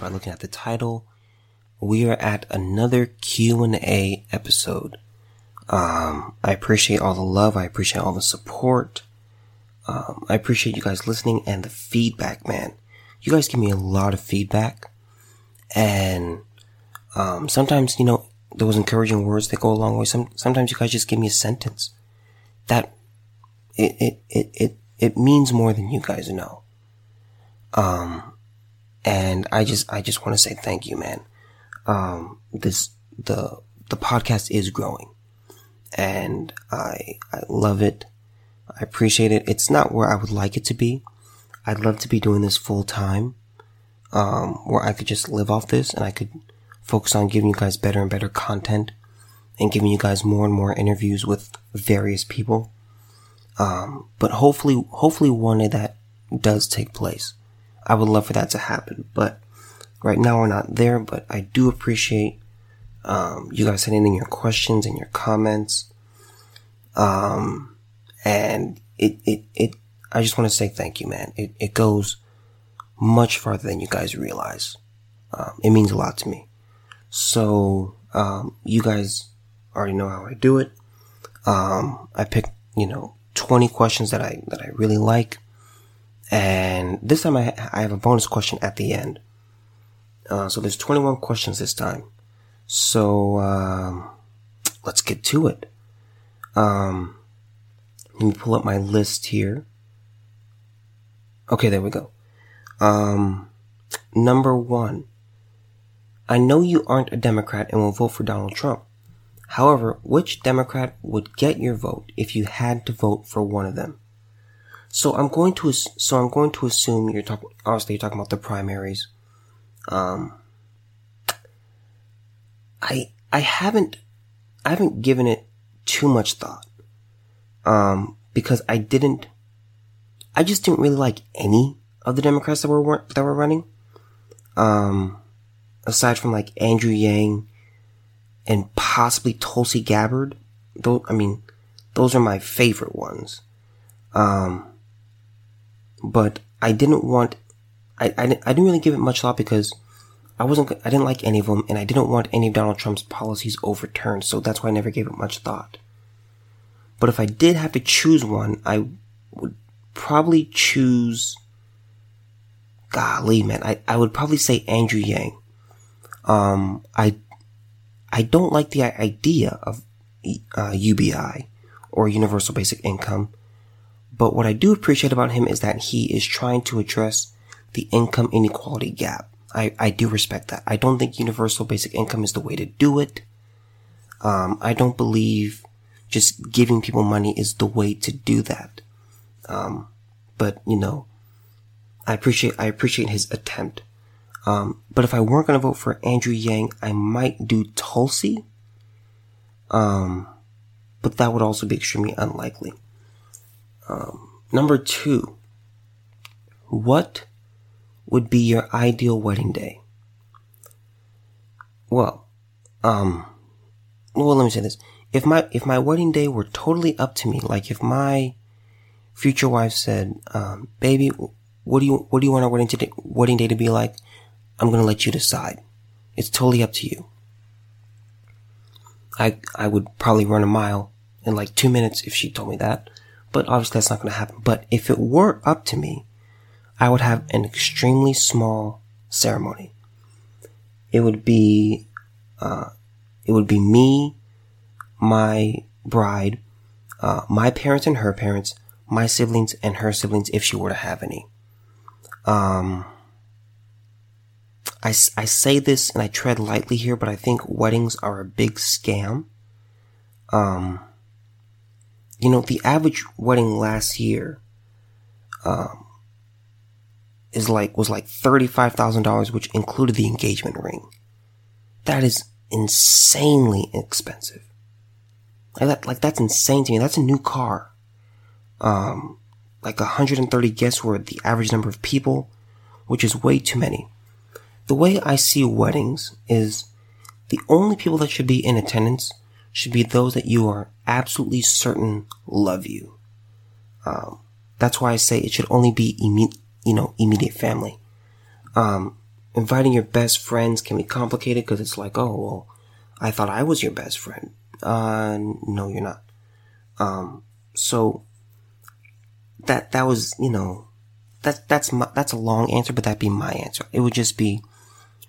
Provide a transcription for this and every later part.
by looking at the title. We are at another Q&A episode. Um, I appreciate all the love. I appreciate all the support. Um, I appreciate you guys listening and the feedback, man. You guys give me a lot of feedback. And, um, sometimes, you know, those encouraging words that go a long way. Some, sometimes you guys just give me a sentence that it, it, it, it, it means more than you guys know. Um, and I just, I just want to say thank you, man. Um, this, the, the podcast is growing and I, I love it. I appreciate it. It's not where I would like it to be. I'd love to be doing this full time, um, where I could just live off this and I could focus on giving you guys better and better content and giving you guys more and more interviews with various people. Um, but hopefully, hopefully one day that does take place. I would love for that to happen, but right now we're not there, but I do appreciate, um, you guys sending in your questions and your comments. Um, and it, it, it, I just want to say thank you, man. It, it goes much farther than you guys realize. Um, it means a lot to me. So, um, you guys already know how I do it. Um, I pick, you know, 20 questions that I, that I really like. And this time I, I have a bonus question at the end. Uh, so there's 21 questions this time. So, um, let's get to it. Um, let me pull up my list here. Okay, there we go. Um, number one. I know you aren't a Democrat and will vote for Donald Trump. However, which Democrat would get your vote if you had to vote for one of them? So I'm going to, so I'm going to assume you're talking, obviously you're talking about the primaries. Um, I, I haven't, I haven't given it too much thought. Um, because I didn't, I just didn't really like any of the Democrats that were, that were running. Um, aside from like Andrew Yang and possibly Tulsi Gabbard. Those, I mean, those are my favorite ones. Um, but I didn't want, I, I, didn't, I didn't really give it much thought because I wasn't, I didn't like any of them and I didn't want any of Donald Trump's policies overturned. So that's why I never gave it much thought. But if I did have to choose one, I would probably choose, golly, man, I, I would probably say Andrew Yang. Um, I, I don't like the idea of uh, UBI or Universal Basic Income, but what I do appreciate about him is that he is trying to address the income inequality gap. I, I do respect that. I don't think Universal Basic Income is the way to do it. Um, I don't believe just giving people money is the way to do that. Um, but you know, I appreciate, I appreciate his attempt. Um, but if I weren't to vote for Andrew Yang, I might do Tulsi. Um, but that would also be extremely unlikely. Um, number two, what would be your ideal wedding day? Well, um, well, let me say this. If my, if my wedding day were totally up to me, like if my future wife said, um, baby, what do you, what do you want our wedding, to, wedding day to be like? I'm going to let you decide. It's totally up to you. I, I would probably run a mile in like two minutes if she told me that, but obviously that's not going to happen. But if it were up to me, I would have an extremely small ceremony. It would be, uh, it would be me, my bride, uh, my parents and her parents, my siblings and her siblings if she were to have any. Um, I, I say this and I tread lightly here, but I think weddings are a big scam. Um, you know, the average wedding last year, um, is like, was like $35,000, which included the engagement ring. That is insanely expensive. Like that, like that's insane to me. That's a new car. Um, like 130 guests were the average number of people, which is way too many the way I see weddings is the only people that should be in attendance should be those that you are absolutely certain love you. Um, that's why I say it should only be immediate, you know, immediate family. Um, inviting your best friends can be complicated because it's like, oh, well, I thought I was your best friend. Uh, no, you're not. Um, so that, that was, you know, that, that's my, that's a long answer, but that'd be my answer. It would just be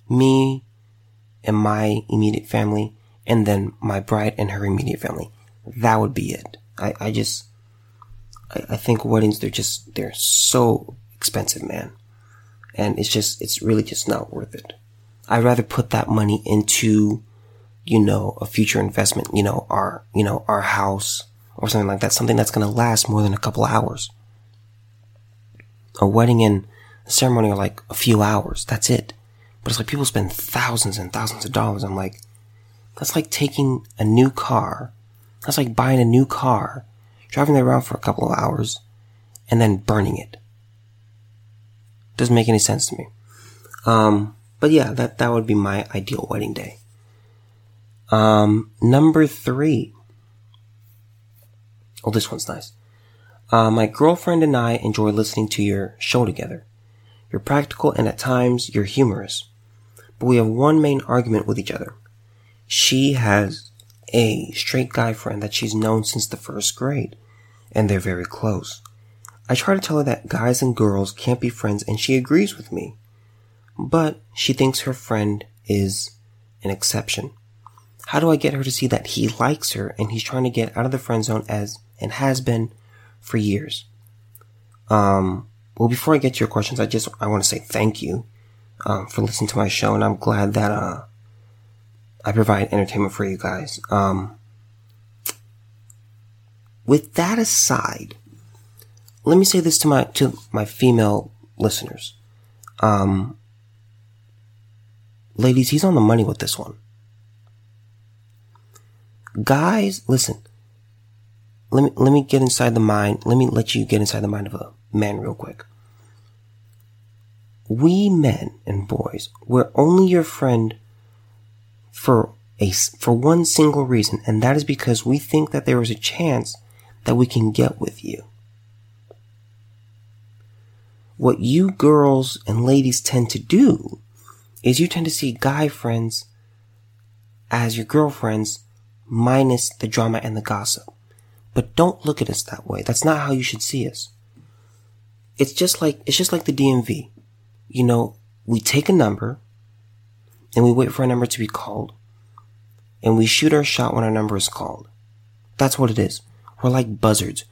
me and my immediate family and then my bride and her immediate family. That would be it. I, I just, I, I think weddings, they're just, they're so expensive, man. And it's just, it's really just not worth it. I'd rather put that money into, you know, a future investment, you know, our, you know, our house or something like that, something that's going to last more than a couple hours. A wedding and a ceremony are like a few hours. That's it. But it's like people spend thousands and thousands of dollars. I'm like, that's like taking a new car. That's like buying a new car, driving it around for a couple of hours, and then burning it. Doesn't make any sense to me. Um, but yeah, that, that would be my ideal wedding day. Um, number three. Oh, this one's nice. Uh, my girlfriend and I enjoy listening to your show together. You're practical and at times you're humorous. But we have one main argument with each other. She has a straight guy friend that she's known since the first grade, and they're very close. I try to tell her that guys and girls can't be friends and she agrees with me. But she thinks her friend is an exception. How do I get her to see that he likes her and he's trying to get out of the friend zone as and has been for years? Um, well, before I get to your questions, I just I want to say thank you um, for listening to my show, and I'm glad that uh, I provide entertainment for you guys. Um, with that aside, let me say this to my to my female listeners. Um, ladies, he's on the money with this one. Guys, listen. Let me let me get inside the mind. Let me let you get inside the mind of a man real quick. We men and boys, we're only your friend for a for one single reason, and that is because we think that there is a chance that we can get with you. What you girls and ladies tend to do is you tend to see guy friends as your girlfriends minus the drama and the gossip. But don't look at us that way. That's not how you should see us. It's just like, it's just like the DMV. You know, we take a number and we wait for a number to be called and we shoot our shot when our number is called. That's what it is. We're like buzzards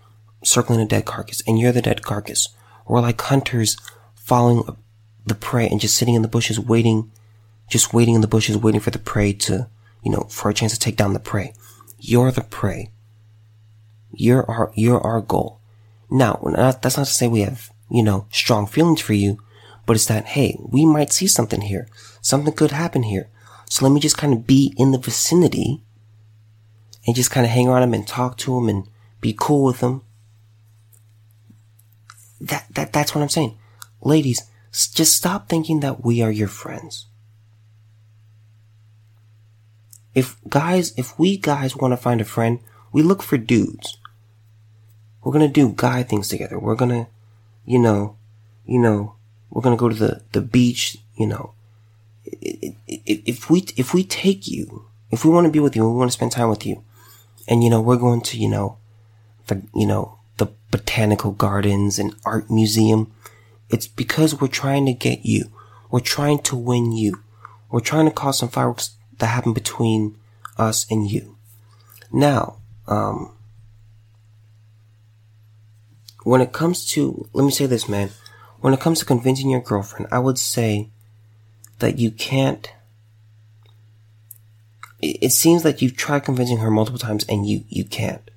circling a dead carcass and you're the dead carcass. We're like hunters following the prey and just sitting in the bushes waiting, just waiting in the bushes, waiting for the prey to, you know, for a chance to take down the prey. You're the prey. You're our, you're our goal. Now, that's not to say we have, you know, strong feelings for you, but it's that, hey, we might see something here. Something could happen here. So let me just kind of be in the vicinity and just kind of hang around him and talk to him and be cool with him. That, that, that's what I'm saying. Ladies, just stop thinking that we are your friends. If guys, if we guys want to find a friend, we look for dudes. We're gonna do guy things together. We're gonna, you know, you know, we're gonna go to the, the beach, you know. If we, if we take you, if we want to be with you, we want to spend time with you, and you know, we're going to, you know, the, you know, the botanical gardens and art museum, it's because we're trying to get you. We're trying to win you. We're trying to cause some fireworks that happen between us and you. Now, um, when it comes to, let me say this, man. When it comes to convincing your girlfriend, I would say that you can't, it seems like you've tried convincing her multiple times and you, you can't.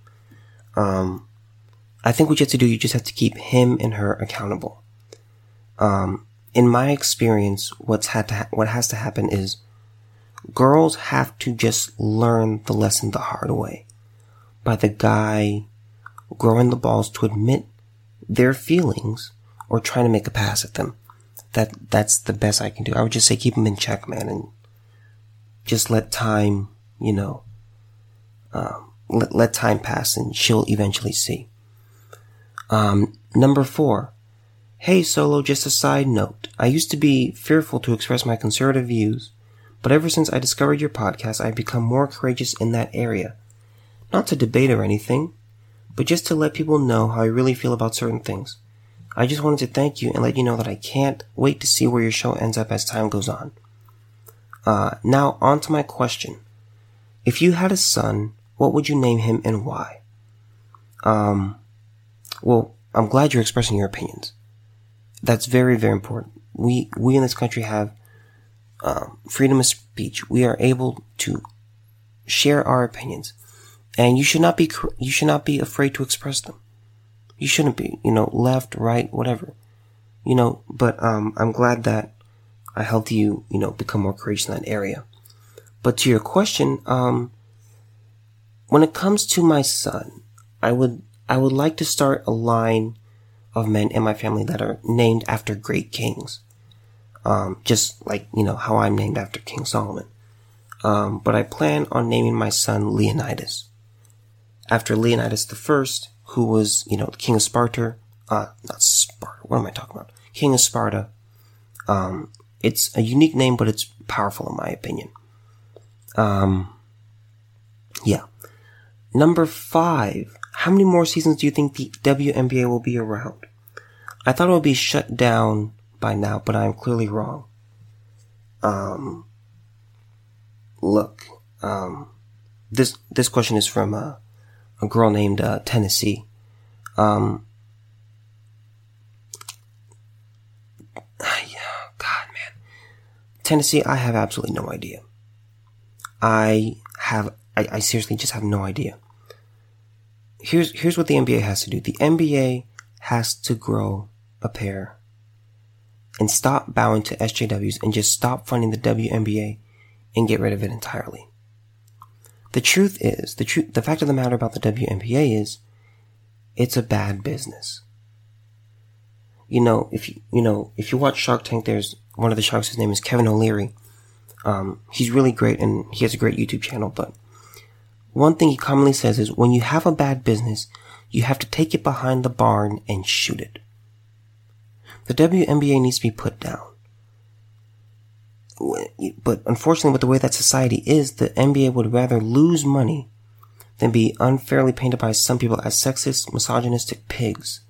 Um, I think what you have to do, you just have to keep him and her accountable. Um, in my experience, what's had to ha- what has to happen is girls have to just learn the lesson the hard way by the guy growing the balls to admit their feelings or trying to make a pass at them. That that's the best I can do. I would just say keep them in check, man, and just let time, you know, um, let let time pass, and she'll eventually see. Um, number four, Hey Solo, just a side note. I used to be fearful to express my conservative views, but ever since I discovered your podcast, I've become more courageous in that area. Not to debate or anything, but just to let people know how I really feel about certain things. I just wanted to thank you and let you know that I can't wait to see where your show ends up as time goes on. Uh, now on to my question. If you had a son, what would you name him and why? Um, well, I'm glad you're expressing your opinions. That's very, very important. We, we in this country have, um, freedom of speech. We are able to share our opinions and you should not be, you should not be afraid to express them. You shouldn't be, you know, left, right, whatever, you know, but, um, I'm glad that I helped you, you know, become more courageous in that area. But to your question, um, when it comes to my son, I would, I would like to start a line of men in my family that are named after great kings. Um, just like, you know, how I'm named after King Solomon. Um, but I plan on naming my son Leonidas. After Leonidas the First, who was, you know, the king of Sparta, uh, not Sparta, what am I talking about? King of Sparta. Um, it's a unique name, but it's powerful in my opinion. Um, yeah. Number five. How many more seasons do you think the WNBA will be around? I thought it would be shut down by now, but I'm clearly wrong. Um, look, um, this, this question is from, uh, a girl named, uh, Tennessee. Um, God, man. Tennessee, I have absolutely no idea. I have, I, I seriously just have no idea. Here's, here's what the NBA has to do. The NBA has to grow a pair and stop bowing to SJWs and just stop funding the WNBA and get rid of it entirely. The truth is, the truth, the fact of the matter about the WNBA is, it's a bad business. You know, if you, you know, if you watch Shark Tank, there's one of the sharks, his name is Kevin O'Leary. Um, he's really great and he has a great YouTube channel, but one thing he commonly says is when you have a bad business, you have to take it behind the barn and shoot it. The WNBA needs to be put down. But unfortunately, with the way that society is, the NBA would rather lose money than be unfairly painted by some people as sexist, misogynistic pigs.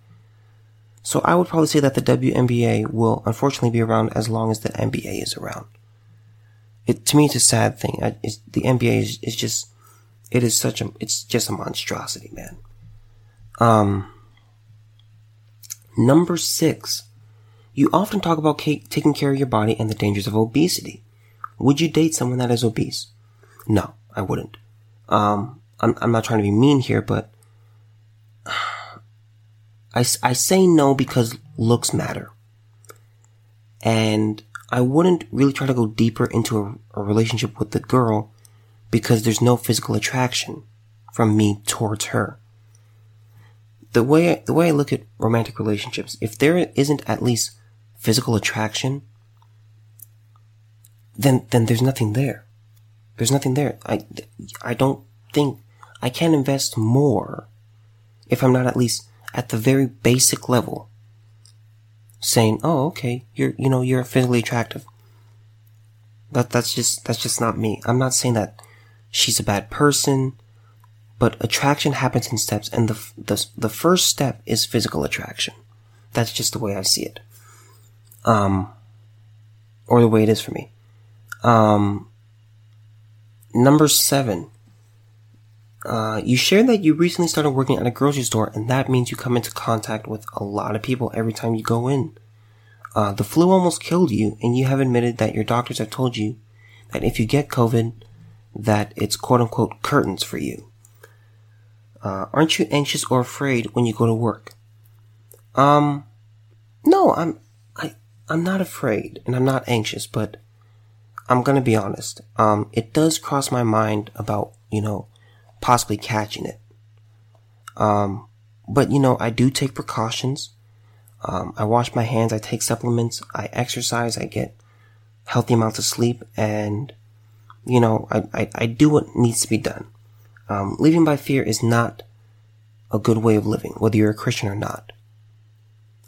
So I would probably say that the WNBA will unfortunately be around as long as the NBA is around it to me it's a sad thing. I, the NBA is, is just it is such a it's just a monstrosity, man. Um, number six, you often talk about taking care of your body and the dangers of obesity. Would you date someone that is obese? No, I wouldn't. Um, I'm, I'm not trying to be mean here, but I, I say no because looks matter. And I wouldn't really try to go deeper into a, a relationship with the girl because there's no physical attraction from me towards her. The way, the way I look at romantic relationships, if there isn't at least physical attraction, then, then there's nothing there. There's nothing there. I, I don't think I can invest more if I'm not at least at the very basic level saying, "Oh, okay, you're you know you're physically attractive." That that's just that's just not me. I'm not saying that she's a bad person, but attraction happens in steps, and the the the first step is physical attraction. That's just the way I see it. Um, or the way it is for me. Um, number seven. Uh, you shared that you recently started working at a grocery store, and that means you come into contact with a lot of people every time you go in. Uh, the flu almost killed you, and you have admitted that your doctors have told you that if you get COVID, that it's quote unquote curtains for you. Uh, aren't you anxious or afraid when you go to work? Um, no, I'm, I'm not afraid, and I'm not anxious, but I'm gonna be honest. Um, it does cross my mind about, you know, possibly catching it. Um, but you know, I do take precautions. Um, I wash my hands, I take supplements, I exercise, I get healthy amounts of sleep, and you know, I, I, I do what needs to be done. Um, living by fear is not a good way of living, whether you're a Christian or not.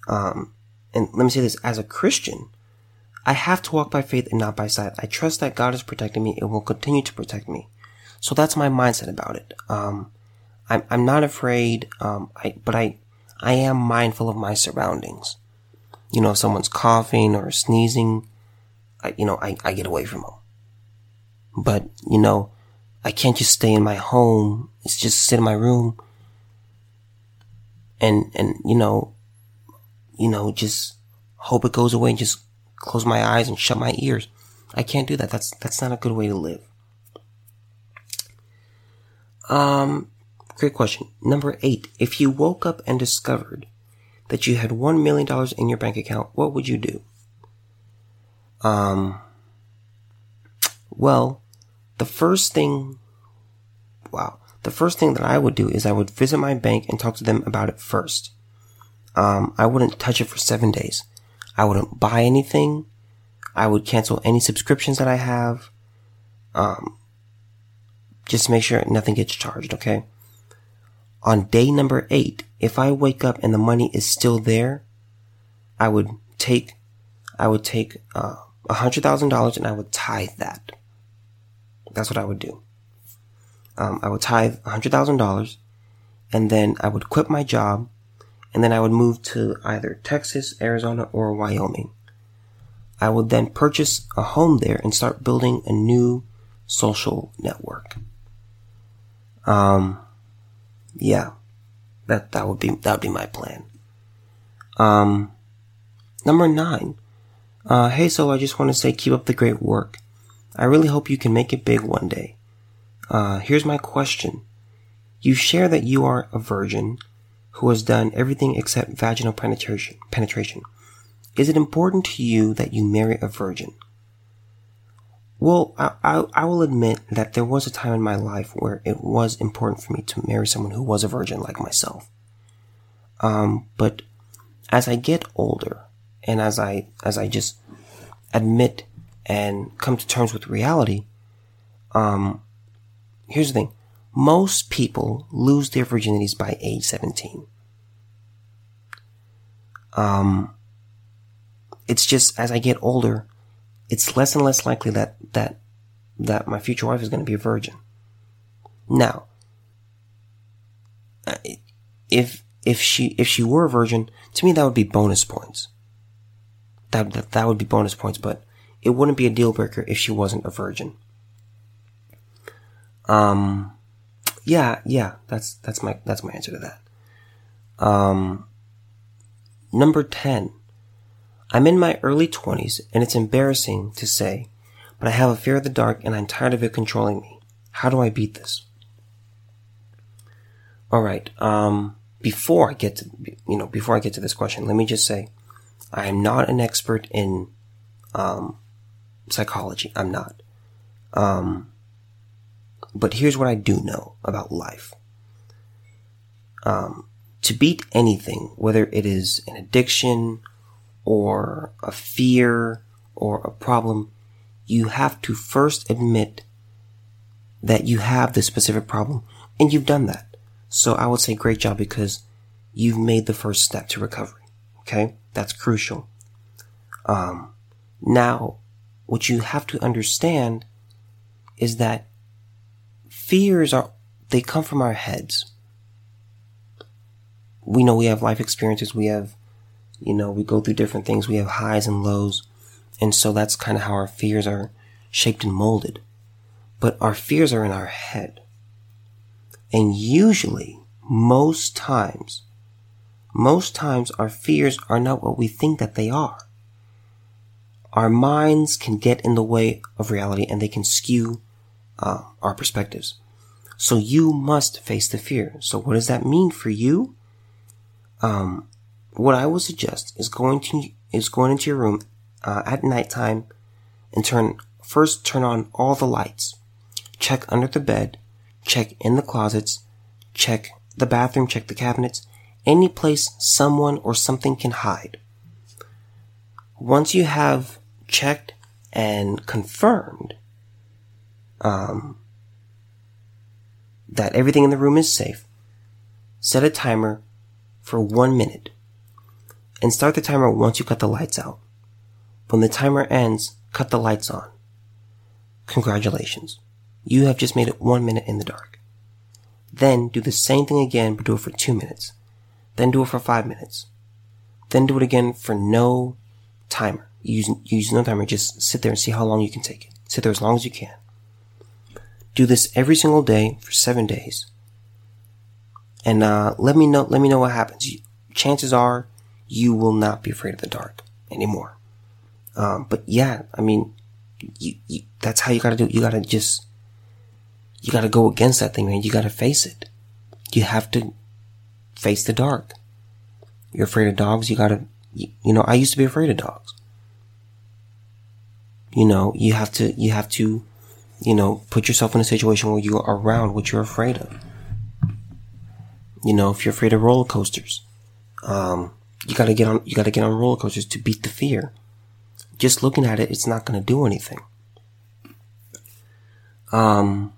Um, and let me say this, as a Christian, I have to walk by faith and not by sight. I trust that God is protecting me and will continue to protect me. So that's my mindset about it. Um, I'm, I'm not afraid, um, I, but I, I am mindful of my surroundings. You know, if someone's coughing or sneezing, I, you know, I, I get away from them. But, you know, I can't just stay in my home. It's just sit in my room and, and, you know, you know, just hope it goes away and just close my eyes and shut my ears. I can't do that. That's, that's not a good way to live. Um, great question. Number eight. If you woke up and discovered that you had $1 million in your bank account, what would you do? Um, well, the first thing, wow, the first thing that I would do is I would visit my bank and talk to them about it first. Um, I wouldn't touch it for seven days. I wouldn't buy anything. I would cancel any subscriptions that I have. Um, just make sure nothing gets charged, okay? On day number eight, if I wake up and the money is still there, I would take, I would take, uh, a hundred thousand dollars and I would tithe that. That's what I would do. Um, I would tithe a hundred thousand dollars and then I would quit my job and then I would move to either Texas, Arizona, or Wyoming. I would then purchase a home there and start building a new social network. Um, yeah, that, that would be, that would be my plan. Um, number nine. Uh, hey, so I just want to say keep up the great work. I really hope you can make it big one day. Uh, here's my question. You share that you are a virgin who has done everything except vaginal penetration. penetration. Is it important to you that you marry a virgin? Well, I, I, I, will admit that there was a time in my life where it was important for me to marry someone who was a virgin like myself. Um, but as I get older and as I, as I just admit and come to terms with reality, um, here's the thing. Most people lose their virginities by age 17. Um, it's just as I get older, it's less and less likely that, that, that my future wife is going to be a virgin. Now, uh, if, if she, if she were a virgin, to me that would be bonus points. That, that, that would be bonus points, but it wouldn't be a deal breaker if she wasn't a virgin. Um, yeah, yeah, that's, that's my, that's my answer to that. Um, number 10. I'm in my early 20s and it's embarrassing to say, but I have a fear of the dark and I'm tired of it controlling me. How do I beat this? Alright, um, before I get to, you know, before I get to this question, let me just say, I am not an expert in, um, psychology. I'm not. Um, but here's what I do know about life. Um, to beat anything, whether it is an addiction or a fear or a problem, you have to first admit that you have this specific problem and you've done that. So I would say great job because you've made the first step to recovery. Okay. That's crucial. Um, now what you have to understand is that fears are, they come from our heads. We know we have life experiences. We have, you know, we go through different things. We have highs and lows. And so that's kind of how our fears are shaped and molded. But our fears are in our head. And usually, most times, most times our fears are not what we think that they are. Our minds can get in the way of reality and they can skew uh, our perspectives. So you must face the fear. So what does that mean for you? Um, what I would suggest is going to is going into your room uh, at nighttime and turn first turn on all the lights. Check under the bed, check in the closets, check the bathroom, check the cabinets, any place someone or something can hide. Once you have checked and confirmed um, that everything in the room is safe, set a timer for one minute. and start the timer once you cut the lights out. When the timer ends, cut the lights on. Congratulations. You have just made it one minute in the dark. Then do the same thing again, but do it for two minutes. Then do it for five minutes. Then do it again for no timer. Use, use no timer. Just sit there and see how long you can take it. Sit there as long as you can. Do this every single day for seven days. And, uh, let me know, let me know what happens. Chances are you will not be afraid of the dark anymore. Um, but yeah, I mean, you, you, that's how you gotta do it. You gotta just, you gotta go against that thing, man. You gotta face it. You have to face the dark. You're afraid of dogs, you gotta, you, you know, I used to be afraid of dogs. You know, you have to, you have to, you know, put yourself in a situation where you're around what you're afraid of. You know, if you're afraid of roller coasters, um, you gotta get on, you gotta get on roller coasters to beat the fear just looking at it, it's not to do anything. Um,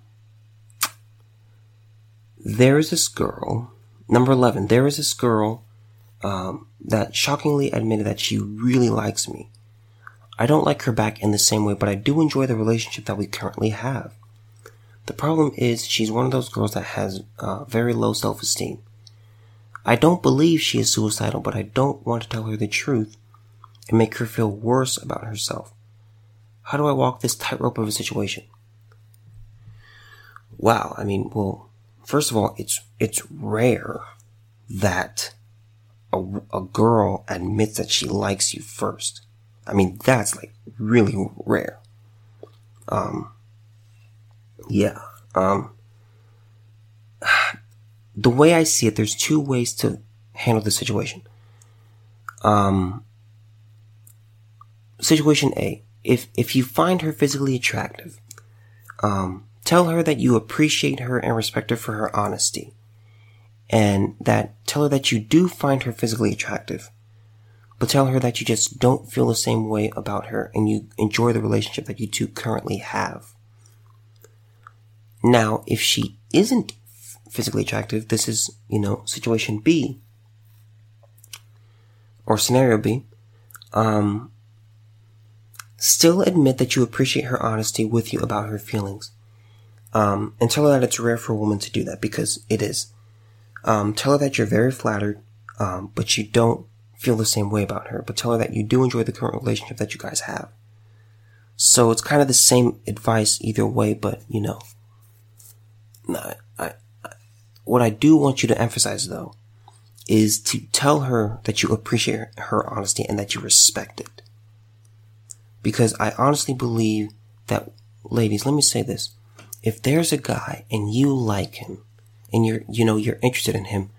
there is this girl, number 11, there is this girl, um, that shockingly admitted that she really likes me. I don't like her back in the same way, but I do enjoy the relationship that we currently have. The problem is she's one of those girls that has uh, very low self-esteem. I don't believe she is suicidal, but I don't want to tell her the truth and make her feel worse about herself? How do I walk this tightrope of a situation? Wow, I mean, well, first of all, it's, it's rare that a, a girl admits that she likes you first. I mean, that's like really rare. Um, yeah, um, the way I see it, there's two ways to handle the situation. Um, situation A. If, if you find her physically attractive, um, tell her that you appreciate her and respect her for her honesty. And that, tell her that you do find her physically attractive. But tell her that you just don't feel the same way about her and you enjoy the relationship that you two currently have. Now, if she isn't physically attractive, this is, you know, situation B, or scenario B, um, Still admit that you appreciate her honesty with you about her feelings. Um, and tell her that it's rare for a woman to do that because it is. Um, tell her that you're very flattered, um, but you don't feel the same way about her. But tell her that you do enjoy the current relationship that you guys have. So it's kind of the same advice either way, but you know, I, I, what I do want you to emphasize though is to tell her that you appreciate her honesty and that you respect it. Because I honestly believe that, ladies, let me say this. If there's a guy and you like him and you're, you know, you're interested in him,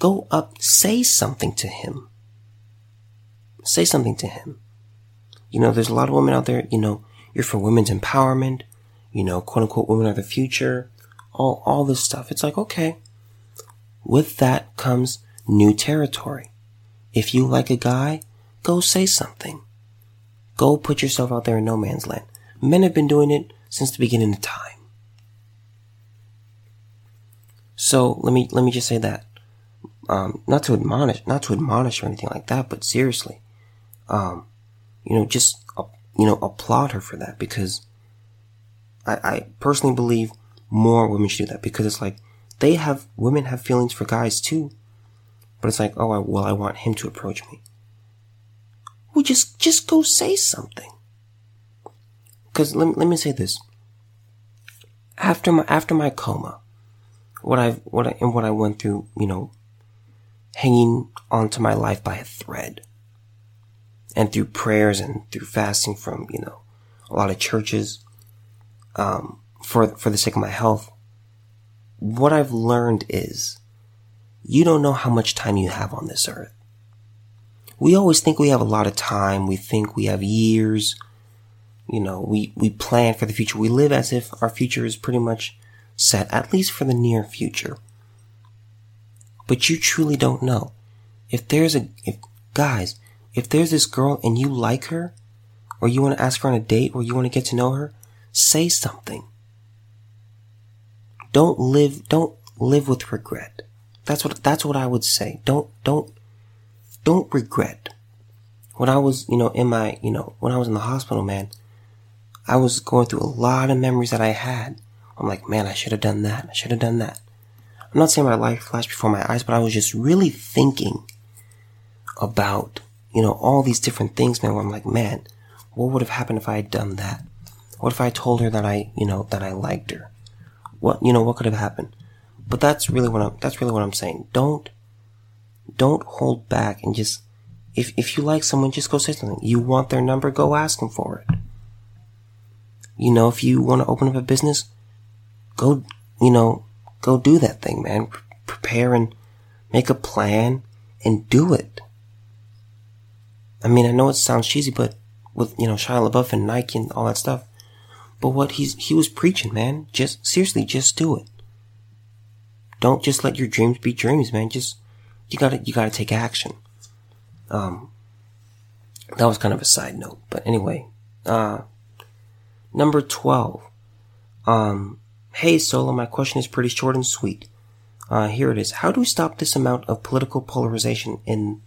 go up, say something to him. Say something to him. You know, there's a lot of women out there, you know, you're for women's empowerment, you know, quote unquote, women are the future, all, all this stuff. It's like, okay. With that comes new territory. If you like a guy, go say something. Go put yourself out there in no man's land. Men have been doing it since the beginning of time. So let me let me just say that, um, not to admonish, not to admonish or anything like that, but seriously, um, you know, just uh, you know, applaud her for that because I, I personally believe more women should do that because it's like they have women have feelings for guys too, but it's like, oh, I, well, I want him to approach me. Well, just, just go say something. Cause let, let me say this. After my, after my coma, what I, what I, and what I went through, you know, hanging onto my life by a thread. And through prayers and through fasting from, you know, a lot of churches, um, for, for the sake of my health, what I've learned is you don't know how much time you have on this earth we always think we have a lot of time. We think we have years. You know, we, we plan for the future. We live as if our future is pretty much set, at least for the near future. But you truly don't know. If there's a, if, guys, if there's this girl and you like her, or you want to ask her on a date, or you want to get to know her, say something. Don't live, don't live with regret. That's what, that's what I would say. Don't, don't don't regret. When I was, you know, in my, you know, when I was in the hospital, man, I was going through a lot of memories that I had. I'm like, man, I should have done that. I should have done that. I'm not saying my life flashed before my eyes, but I was just really thinking about, you know, all these different things, man, where I'm like, man, what would have happened if I had done that? What if I told her that I, you know, that I liked her? What, you know, what could have happened? But that's really what I'm, that's really what I'm saying. Don't, don't hold back and just, if, if you like someone, just go say something. You want their number, go ask them for it. You know, if you want to open up a business, go, you know, go do that thing, man. prepare and make a plan and do it. I mean, I know it sounds cheesy, but with, you know, Shia LaBeouf and Nike and all that stuff. But what he's, he was preaching, man. Just, seriously, just do it. Don't just let your dreams be dreams, man. Just, you gotta, you gotta take action. Um, that was kind of a side note, but anyway, uh, number 12. Um, hey Solo, my question is pretty short and sweet. Uh, here it is. How do we stop this amount of political polarization in,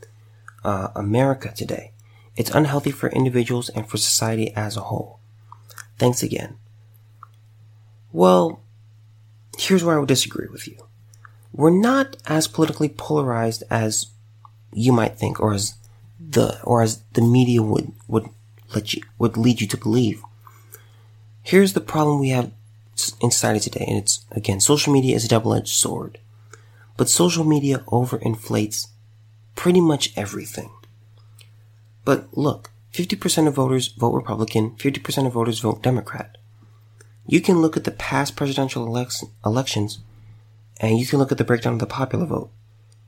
uh, America today? It's unhealthy for individuals and for society as a whole. Thanks again. Well, here's where I would disagree with you. We're not as politically polarized as you might think, or as the or as the media would would let you would lead you to believe. Here's the problem we have in society today, and it's again, social media is a double-edged sword. But social media overinflates pretty much everything. But look, 50% of voters vote Republican, 50% of voters vote Democrat. You can look at the past presidential election, elections and you can look at the breakdown of the popular vote.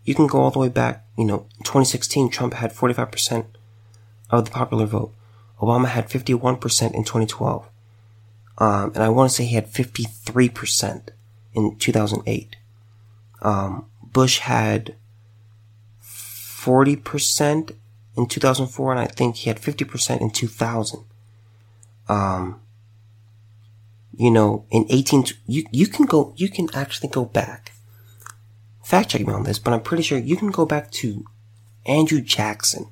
You can go all the way back, you know, 2016, Trump had 45% of the popular vote. Obama had 51% in 2012. Um, and I want to say he had 53% in 2008. Um, Bush had 40% in 2004, and I think he had 50% in 2000. Um, you know, in 18, you, you can go, you can actually go back. Fact check me on this, but I'm pretty sure you can go back to Andrew Jackson,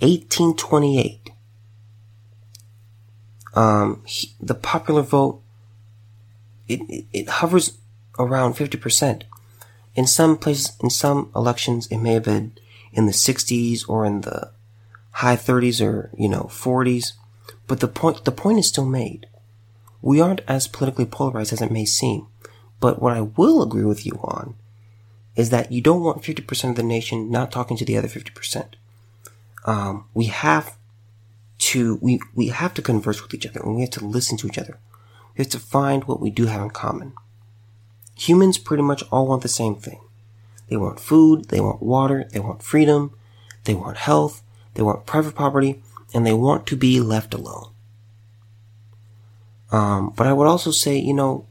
1828. Um, he, the popular vote, it, it, it hovers around 50%. In some places, in some elections, it may have been in the 60s or in the high 30s or, you know, 40s. But the point, the point is still made. We aren't as politically polarized as it may seem. But what I will agree with you on is that you don't want 50% of the nation not talking to the other 50%. Um, we have to, we, we have to converse with each other and we have to listen to each other. We have to find what we do have in common. Humans pretty much all want the same thing. They want food, they want water, they want freedom, they want health, they want private property, and they want to be left alone. Um, but I would also say, you know,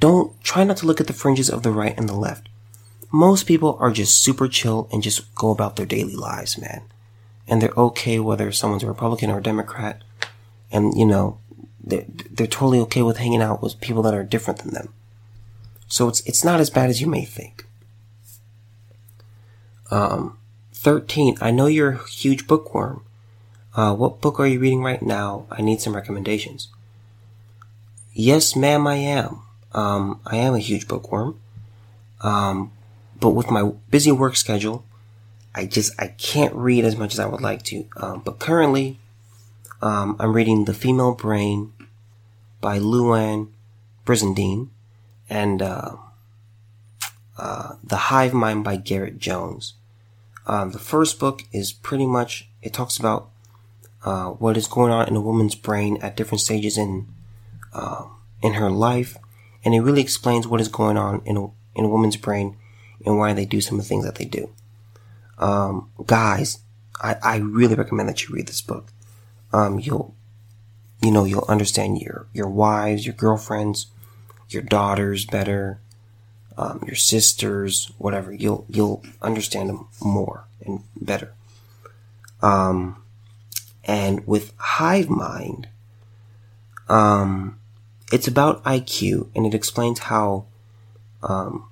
don't try not to look at the fringes of the right and the left. Most people are just super chill and just go about their daily lives, man. And they're okay whether someone's a Republican or a Democrat. And, you know, they're, they're totally okay with hanging out with people that are different than them. So it's, it's not as bad as you may think. Um, 13. I know you're a huge bookworm. Uh, what book are you reading right now? I need some recommendations. Yes, ma'am, I am. Um, I am a huge bookworm. Um, but with my busy work schedule, I just, I can't read as much as I would like to. Um, but currently, um, I'm reading The Female Brain by Louann Brizendine and, uh, uh, The Hive Mind by Garrett Jones. Um, the first book is pretty much, it talks about, uh, what is going on in a woman's brain at different stages in, uh, in her life. And it really explains what is going on in a, in a woman's brain and why they do some of the things that they do. Um, guys, I, I really recommend that you read this book. Um, you'll, you know, you'll understand your, your wives, your girlfriends, your daughters better um, your sisters, whatever. You'll you'll understand them more and better. Um, and with Hive Mind, um, it's about IQ, and it explains how, um,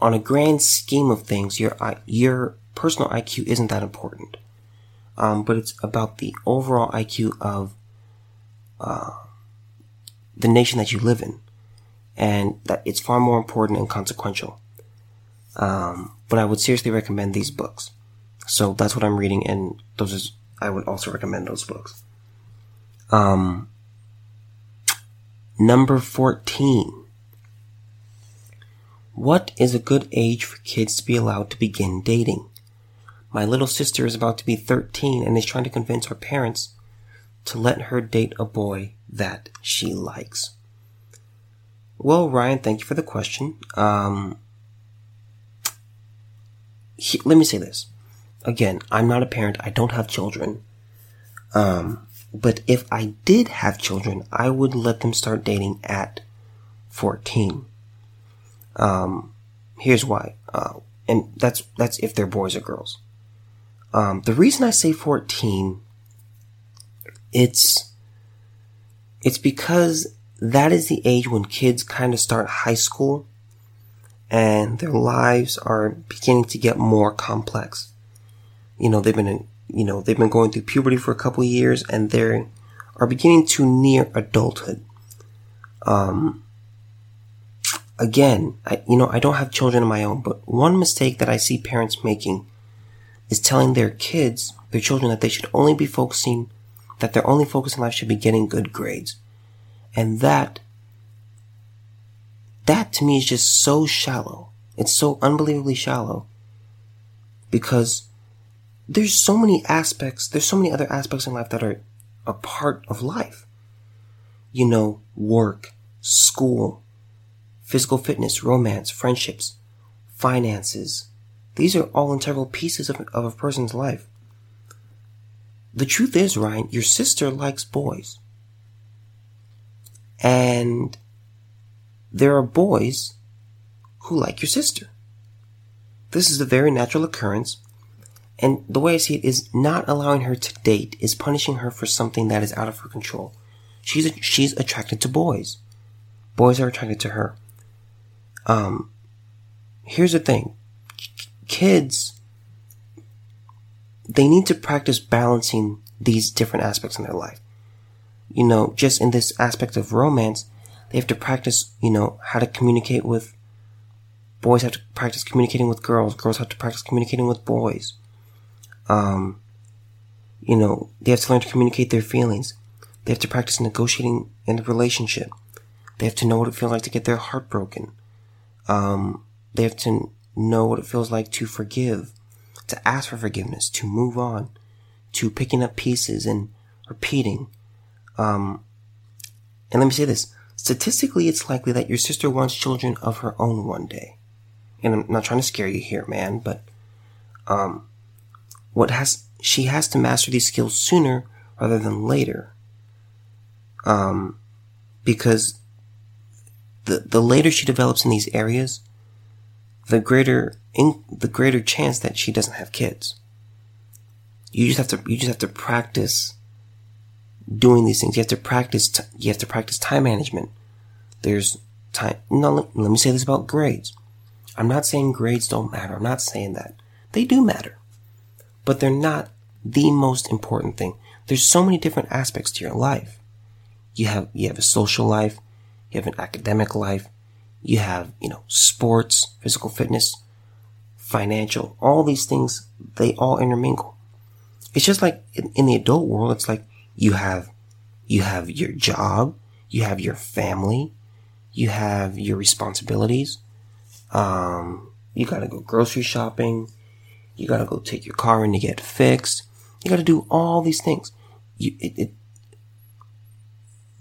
on a grand scheme of things, your your personal IQ isn't that important. Um, but it's about the overall IQ of uh, the nation that you live in, and that it's far more important and consequential. Um, but I would seriously recommend these books. So that's what I'm reading, and those is I would also recommend those books. Um, number fourteen. What is a good age for kids to be allowed to begin dating? My little sister is about to be 13 and is trying to convince her parents to let her date a boy that she likes. Well, Ryan, thank you for the question. Um, he, let me say this. Again, I'm not a parent. I don't have children. Um, but if I did have children, I would let them start dating at 14. Um, here's why. Uh, and that's, that's if they're boys or girls. Um, the reason I say 14, it's, it's because that is the age when kids kind of start high school and their lives are beginning to get more complex. You know, they've been, you know, they've been going through puberty for a couple years and they are beginning to near adulthood. Um, again, I, you know, I don't have children of my own, but one mistake that I see parents making is telling their kids, their children, that they should only be focusing, that their only focus in life should be getting good grades. And that, that to me is just so shallow. It's so unbelievably shallow because there's so many aspects, there's so many other aspects in life that are a part of life. You know, work, school, physical fitness, romance, friendships, finances. These are all integral pieces of, of a person's life. The truth is, Ryan, your sister likes boys. And there are boys who like your sister. This is a very natural occurrence. And the way I see it is not allowing her to date is punishing her for something that is out of her control. She's, she's attracted to boys. Boys are attracted to her. Um, here's the thing. Kids, they need to practice balancing these different aspects in their life. You know, just in this aspect of romance, they have to practice, you know, how to communicate with boys have to practice communicating with girls. Girls have to practice communicating with boys. Um, you know, they have to learn to communicate their feelings. They have to practice negotiating in a relationship. They have to know what it feels like to get their heart broken. Um, they have to know what it feels like to forgive, to ask for forgiveness, to move on, to picking up pieces and repeating. Um, and let me say this. Statistically, it's likely that your sister wants children of her own one day. And I'm not trying to scare you here, man, but, um, what has, she has to master these skills sooner rather than later. Um, because the, the later she develops in these areas, the greater in, the greater chance that she doesn't have kids. You just have to you just have to practice doing these things. You have to practice t- you have to practice time management. There's time. No, let, me say this about grades. I'm not saying grades don't matter. I'm not saying that. They do matter. But they're not the most important thing. There's so many different aspects to your life. You have you have a social life, you have an academic life, you have, you know, sports, physical fitness, financial, all these things, they all intermingle. It's just like in, in the adult world, it's like you have, you have your job, you have your family, you have your responsibilities, um, you gotta go grocery shopping, you gotta go take your car in to get fixed, you gotta do all these things. You, it, it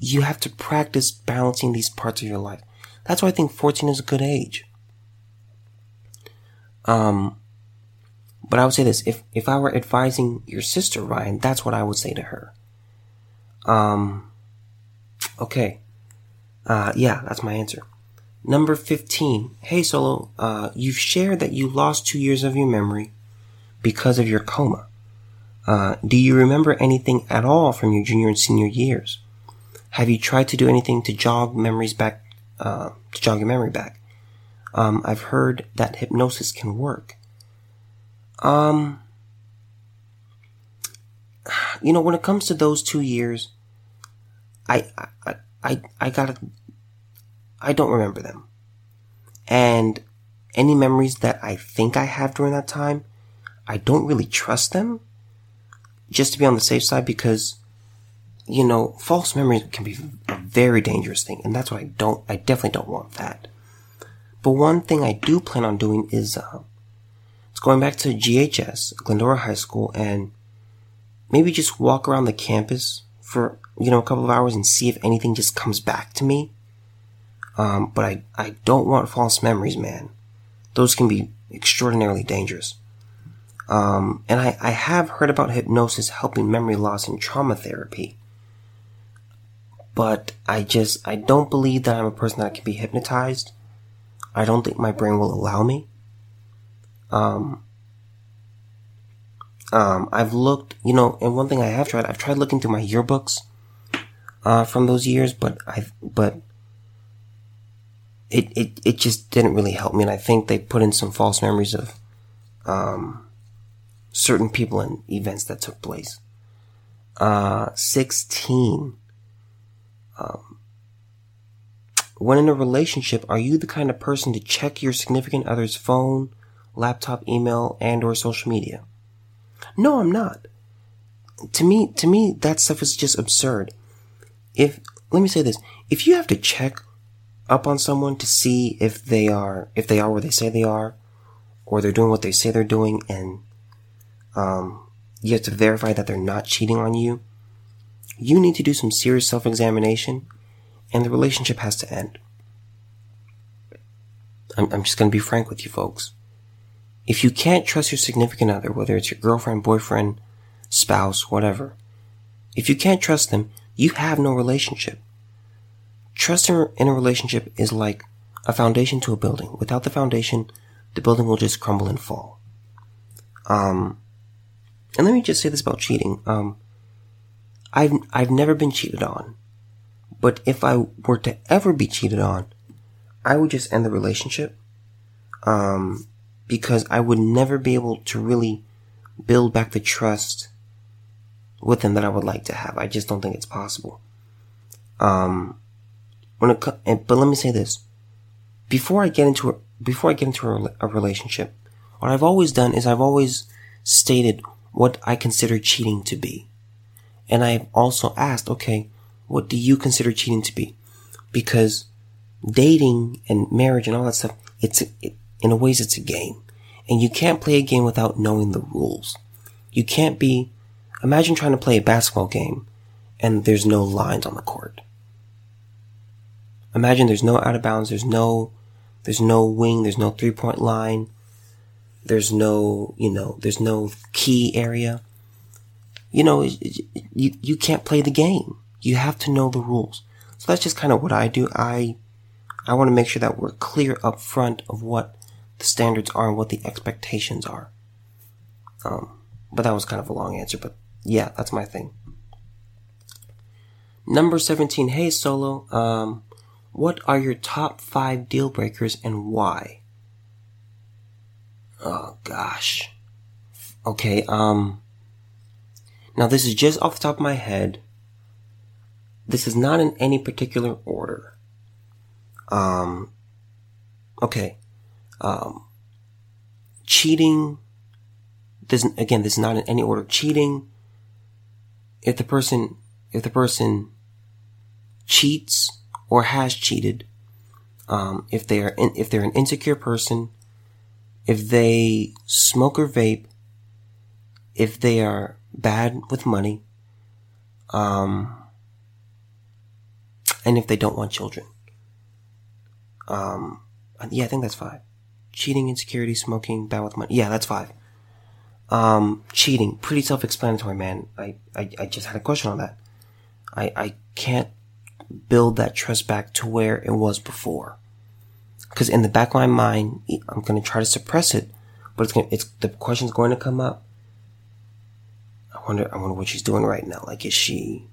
you have to practice balancing these parts of your life. That's why I think 14 is a good age. Um, but I would say this, if, if I were advising your sister, Ryan, that's what I would say to her. Um, okay. Uh, yeah, that's my answer. Number 15. Hey, Solo, uh, you've shared that you lost two years of your memory because of your coma. Uh, do you remember anything at all from your junior and senior years? Have you tried to do anything to jog memories back, uh, to jog your memory back? Um, I've heard that hypnosis can work. Um, you know, when it comes to those two years, I, I, I, I gotta, I don't remember them. And any memories that I think I have during that time, I don't really trust them just to be on the safe side because, you know, false memories can be a very dangerous thing. And that's what I don't, I definitely don't want that. But one thing I do plan on doing is, uh, it's going back to GHS, Glendora High School, and maybe just walk around the campus for, you know, a couple of hours and see if anything just comes back to me. Um, but I, I don't want false memories, man. Those can be extraordinarily dangerous. Um, and I, I have heard about hypnosis helping memory loss and trauma therapy. But I just, I don't believe that I'm a person that can be hypnotized. I don't think my brain will allow me. Um, um, I've looked, you know, and one thing I have tried, I've tried looking through my yearbooks, uh, from those years, but I've, but it, it, it just didn't really help me. And I think they put in some false memories of, um, certain people and events that took place. Uh, 16. Um, when in a relationship, are you the kind of person to check your significant other's phone, laptop, email, and or social media? No, I'm not. To me, to me, that stuff is just absurd. If, let me say this, if you have to check up on someone to see if they are, if they are where they say they are, or they're doing what they say they're doing, and, um, you have to verify that they're not cheating on you, you need to do some serious self-examination, and the relationship has to end. I'm, I'm just gonna be frank with you folks. If you can't trust your significant other, whether it's your girlfriend, boyfriend, spouse, whatever, if you can't trust them, you have no relationship. Trust in a relationship is like a foundation to a building. Without the foundation, the building will just crumble and fall. Um, and let me just say this about cheating. Um, I've, I've never been cheated on. But if I were to ever be cheated on, I would just end the relationship. Um, because I would never be able to really build back the trust with them that I would like to have. I just don't think it's possible. Um, when it, but let me say this. Before I get into a, before I get into a, a relationship, what I've always done is I've always stated what I consider cheating to be. And I've also asked, okay, what do you consider cheating to be? Because dating and marriage and all that stuff, it's, it, in a ways, it's a game. And you can't play a game without knowing the rules. You can't be, imagine trying to play a basketball game and there's no lines on the court. Imagine there's no out of bounds, there's no, there's no wing, there's no three point line, there's no, you know, there's no key area. You know, you, you can't play the game. You have to know the rules. So that's just kind of what I do. I, I want to make sure that we're clear up front of what the standards are and what the expectations are. Um, but that was kind of a long answer, but yeah, that's my thing. Number 17. Hey, Solo. Um, what are your top five deal breakers and why? Oh, gosh. Okay, um, now this is just off the top of my head. This is not in any particular order. Um, okay. Um, cheating. This, again, this is not in any order. Cheating. If the person, if the person cheats or has cheated, um, if they are, in, if they're an insecure person, if they smoke or vape, if they are bad with money, um, and if they don't want children. Um, yeah, I think that's five cheating, insecurity, smoking, bad with money. Yeah, that's five. Um, cheating, pretty self-explanatory, man. I, I, I just had a question on that. I, I can't build that trust back to where it was before. Cause in the back of my mind, I'm gonna try to suppress it, but it's gonna, it's, the question's going to come up. I wonder, I wonder what she's doing right now. Like, is she,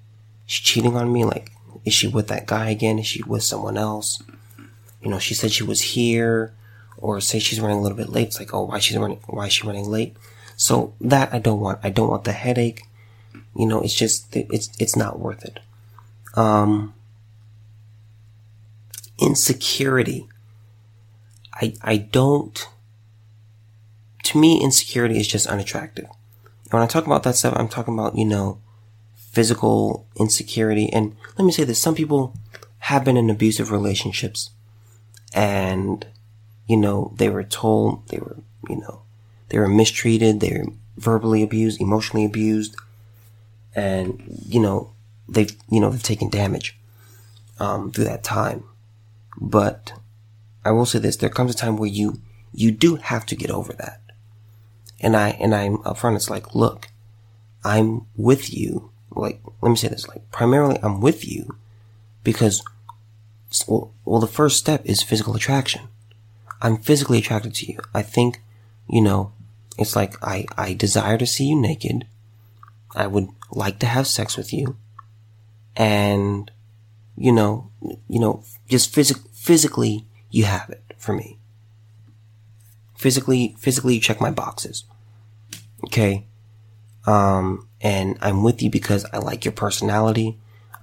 she cheating on me? Like, is she with that guy again? Is she with someone else? You know, she said she was here or say she's running a little bit late. It's like, oh, why she's running? Why is she running late? So that I don't want. I don't want the headache. You know, it's just, it's, it's not worth it. Um, insecurity. I, I don't, to me, insecurity is just unattractive. And when I talk about that stuff, I'm talking about, you know, physical insecurity. And let me say this, some people have been in abusive relationships and, you know, they were told they were, you know, they were mistreated, they were verbally abused, emotionally abused, and, you know, they've, you know, they've taken damage, um, through that time. But I will say this, there comes a time where you, you do have to get over that. And I, and I'm upfront, it's like, look, I'm with you. Like, let me say this, like, primarily I'm with you because, well, well, the first step is physical attraction. I'm physically attracted to you. I think, you know, it's like I, I desire to see you naked. I would like to have sex with you. And, you know, you know, just phys- physically, you have it for me. Physically, physically, you check my boxes. Okay. Um, and I'm with you because I like your personality.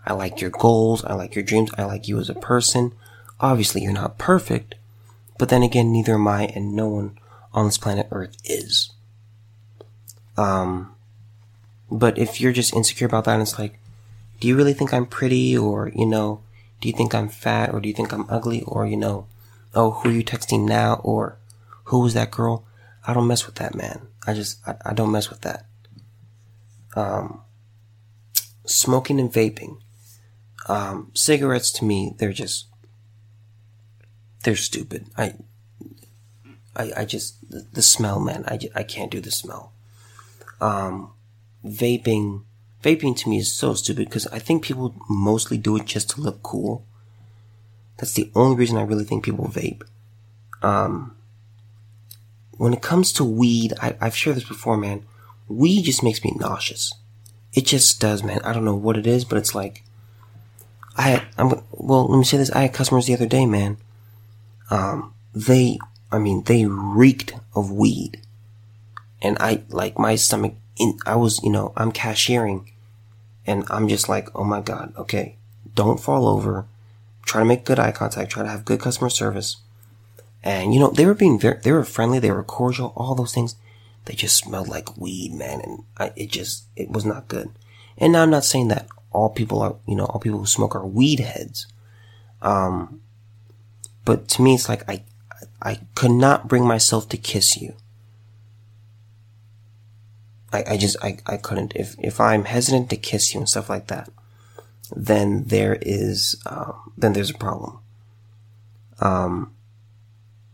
I like your goals. I like your dreams. I like you as a person. Obviously, you're not perfect, but then again, neither am I, and no one on this planet Earth is. Um, but if you're just insecure about that, and it's like, do you really think I'm pretty, or you know, do you think I'm fat, or do you think I'm ugly, or you know, oh, who are you texting now, or who was that girl? I don't mess with that, man. I just, I, I don't mess with that. Um, smoking and vaping. Um, cigarettes to me, they're just, they're stupid. I, I, I just, the, the smell, man, I, I can't do the smell. Um, vaping, vaping to me is so stupid because I think people mostly do it just to look cool. That's the only reason I really think people vape. Um, when it comes to weed, I, I've shared this before, man. Weed just makes me nauseous. It just does, man. I don't know what it is, but it's like, I, I'm, well, let me say this. I had customers the other day, man. Um, they, I mean, they reeked of weed. And I, like, my stomach, in, I was, you know, I'm cashiering and I'm just like, oh my God, okay, don't fall over. Try to make good eye contact. Try to have good customer service. And, you know, they were being very, they were friendly. They were cordial, all those things. They just smelled like weed, man. And I, it just, it was not good. And now I'm not saying that all people are, you know, all people who smoke are weed heads. Um, but to me, it's like I, I could not bring myself to kiss you. I, I just, I, I couldn't. If, if I'm hesitant to kiss you and stuff like that, then there is, um, then there's a problem. Um,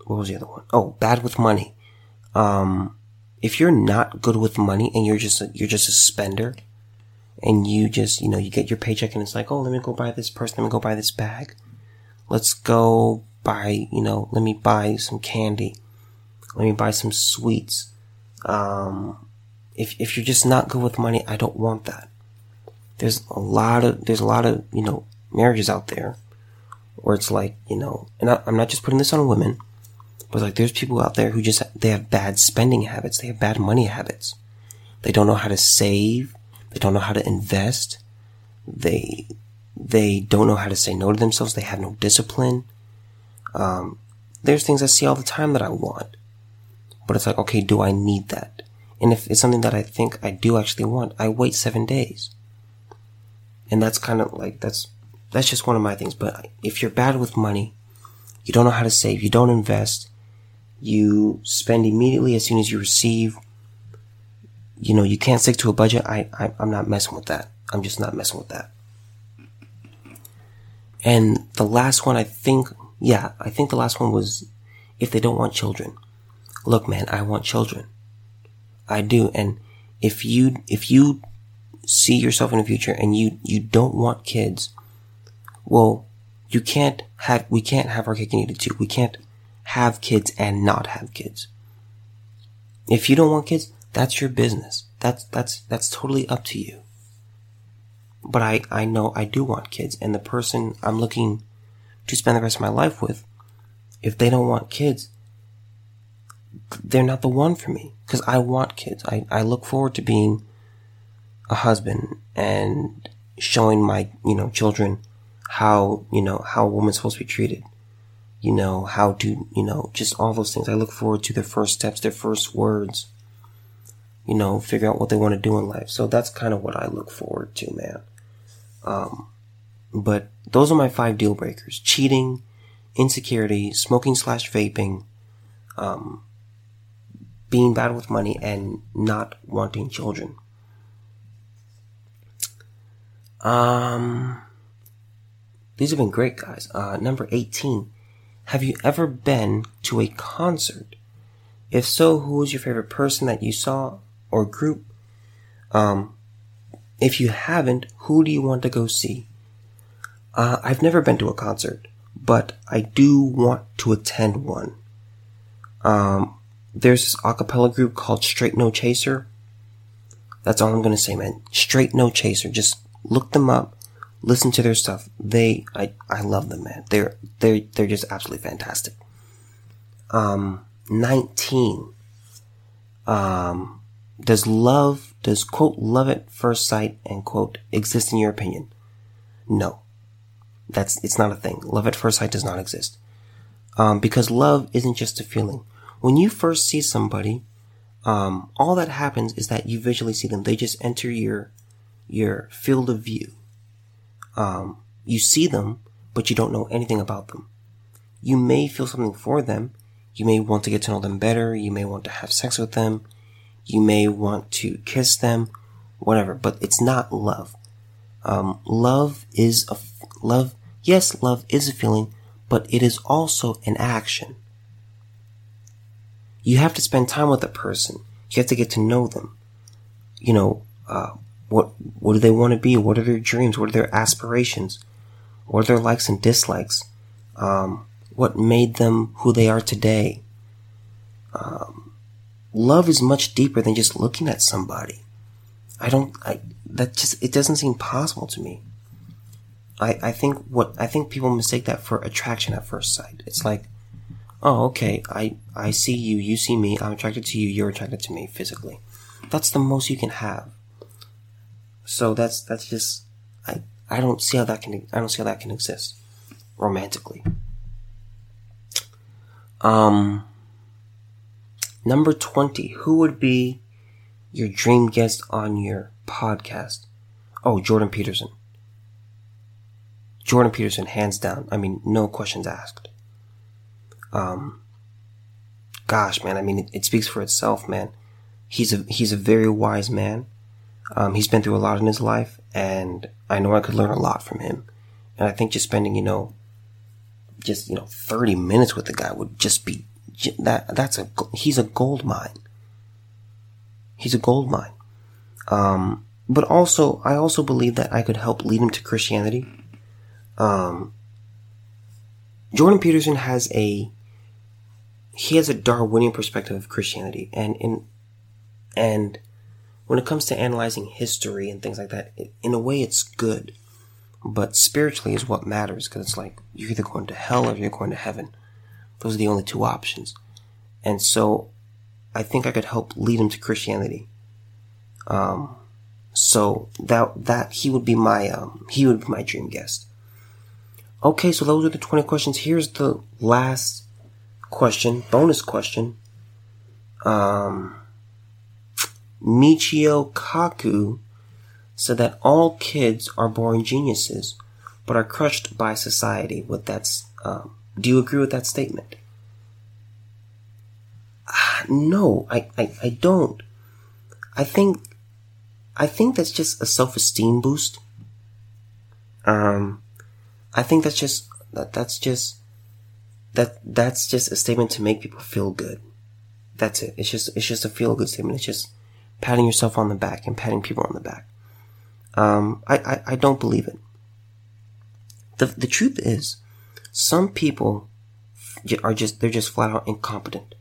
what was the other one? Oh, bad with money. Um, if you're not good with money and you're just a, you're just a spender, and you just you know you get your paycheck and it's like, oh, let me go buy this purse, let me go buy this bag, let's go buy you know, let me buy some candy, let me buy some sweets. Um, if if you're just not good with money, I don't want that. There's a lot of there's a lot of you know marriages out there where it's like you know, and I, I'm not just putting this on women but like, there's people out there who just, they have bad spending habits. They have bad money habits. They don't know how to save. They don't know how to invest. They, they don't know how to say no to themselves. They have no discipline. Um, there's things I see all the time that I want. But it's like, okay, do I need that? And if it's something that I think I do actually want, I wait seven days. And that's kind of like, that's, that's just one of my things. But if you're bad with money, you don't know how to save, you don't invest, you spend immediately as soon as you receive. You know, you can't stick to a budget. I, I I'm not messing with that. I'm just not messing with that. And the last one, I think, yeah, I think the last one was if they don't want children. Look, man, I want children. I do. And if you, if you see yourself in the future and you, you don't want kids, well, you can't have, we can't have our cake and eat it too. We can't have kids and not have kids. If you don't want kids, that's your business. That's, that's, that's totally up to you. But I, I know I do want kids and the person I'm looking to spend the rest of my life with, if they don't want kids, they're not the one for me because I want kids. I, I look forward to being a husband and showing my, you know, children how, you know, how a woman's supposed to be treated. You know, how to, you know, just all those things. I look forward to their first steps, their first words, you know, figure out what they want to do in life. So that's kind of what I look forward to, man. Um, but those are my five deal breakers. Cheating, insecurity, smoking slash vaping, um, being bad with money, and not wanting children. Um, these have been great, guys. Uh, number 18. Have you ever been to a concert? If so, who was your favorite person that you saw or group? Um, if you haven't, who do you want to go see? Uh, I've never been to a concert, but I do want to attend one. Um, there's this acapella group called Straight No Chaser. That's all I'm gonna say, man. Straight No Chaser. Just look them up, listen to their stuff. They, I, I love them, man. They're, they're, they're just absolutely fantastic. Um, 19. Um, does love, does quote, love at first sight and quote, exist in your opinion? No. That's, it's not a thing. Love at first sight does not exist. Um, because love isn't just a feeling. When you first see somebody, um, all that happens is that you visually see them. They just enter your, your field of view. Um, you see them, but you don't know anything about them. You may feel something for them. You may want to get to know them better. You may want to have sex with them. You may want to kiss them, whatever, but it's not love. Um, love is a, love, yes, love is a feeling, but it is also an action. You have to spend time with a person. You have to get to know them. You know, uh, what what do they want to be? What are their dreams? What are their aspirations? What are their likes and dislikes? Um, what made them who they are today? Um, love is much deeper than just looking at somebody. I don't. I that just it doesn't seem possible to me. I I think what I think people mistake that for attraction at first sight. It's like, oh okay, I I see you, you see me, I'm attracted to you, you're attracted to me physically. That's the most you can have. So that's that's just I I don't see how that can I don't see how that can exist romantically. Um number 20, who would be your dream guest on your podcast? Oh, Jordan Peterson. Jordan Peterson hands down. I mean, no questions asked. Um gosh, man, I mean it, it speaks for itself, man. He's a he's a very wise man. Um, he's been through a lot in his life, and I know I could learn a lot from him. And I think just spending, you know, just you know, thirty minutes with the guy would just be that. That's a he's a gold mine. He's a gold mine. Um, but also, I also believe that I could help lead him to Christianity. Um, Jordan Peterson has a he has a Darwinian perspective of Christianity, and in and when it comes to analyzing history and things like that, in a way it's good. But spiritually is what matters because it's like you're either going to hell or you're going to heaven. Those are the only two options. And so I think I could help lead him to Christianity. Um, so that, that he would be my, um, he would be my dream guest. Okay, so those are the 20 questions. Here's the last question, bonus question. Um, Michio Kaku said that all kids are born geniuses, but are crushed by society. With that's, um, do you agree with that statement? Uh, no, I, I, I don't. I think, I think that's just a self-esteem boost. Um, I think that's just, that, that's just, that, that's just a statement to make people feel good. That's it. It's just, it's just a feel good statement. It's just, patting yourself on the back and patting people on the back. Um, I, I, I don't believe it. The, the truth is, some people are just, they're just flat out incompetent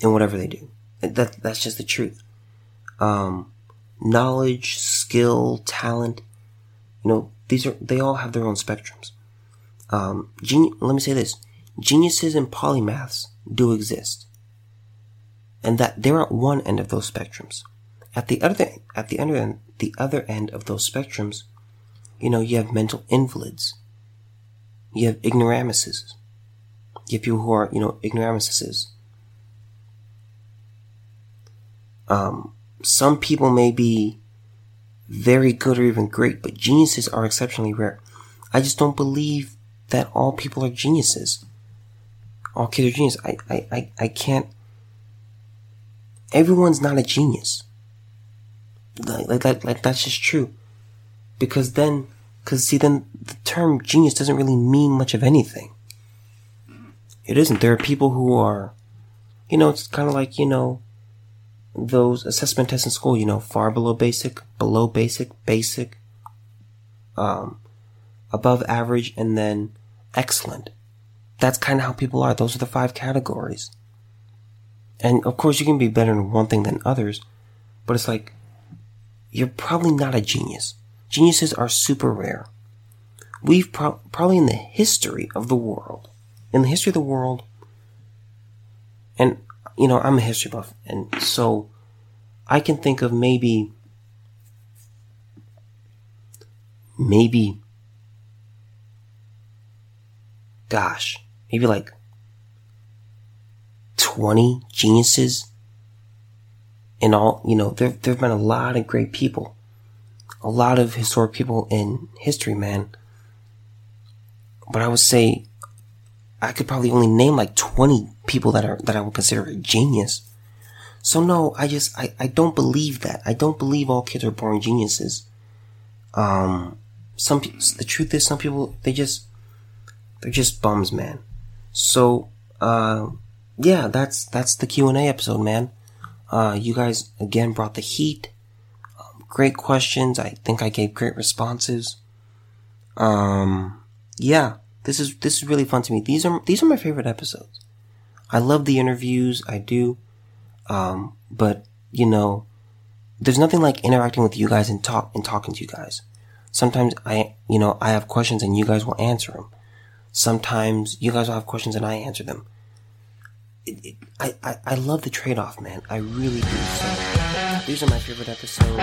in whatever they do. That, that's just the truth. Um, knowledge, skill, talent, you know, these are, they all have their own spectrums. Um, geni- let me say this. Geniuses and polymaths do exist. and that they're at one end of those spectrums. At the other, at the other end, the other end of those spectrums, you know, you have mental invalids. You have ignoramuses. You have people who are, you know, ignoramuses. Um, some people may be very good or even great, but geniuses are exceptionally rare. I just don't believe that all people are geniuses. All kids are geniuses. I, I, I, I can't. Everyone's not a genius. Like, like, like, like that's just true. Because then, cause see, then the term genius doesn't really mean much of anything. It isn't. There are people who are, you know, it's kind of like, you know, those assessment tests in school, you know, far below basic, below basic, basic, um, above average, and then excellent. That's kind of how people are. Those are the five categories. And of course, you can be better in one thing than others, but it's like, you're probably not a genius. Geniuses are super rare. We've pro- probably in the history of the world, in the history of the world, and you know, I'm a history buff, and so I can think of maybe, maybe, gosh, maybe like 20 geniuses in all, you know, there, there have been a lot of great people, a lot of historic people in history, man. But I would say I could probably only name like 20 people that are, that I would consider a genius. So no, I just, I, I don't believe that. I don't believe all kids are born geniuses. Um, some, the truth is some people, they just, they're just bums, man. So, uh, yeah, that's, that's the Q&A episode, man. Uh, you guys again brought the heat. Um, great questions. I think I gave great responses. Um, yeah. This is this is really fun to me. These are these are my favorite episodes. I love the interviews. I do. Um, but you know, there's nothing like interacting with you guys and talk and talking to you guys. Sometimes I, you know, I have questions and you guys will answer them. Sometimes you guys will have questions and I answer them. It, it, I, I, I love the trade off, man. I really do. So these are my favorite episodes.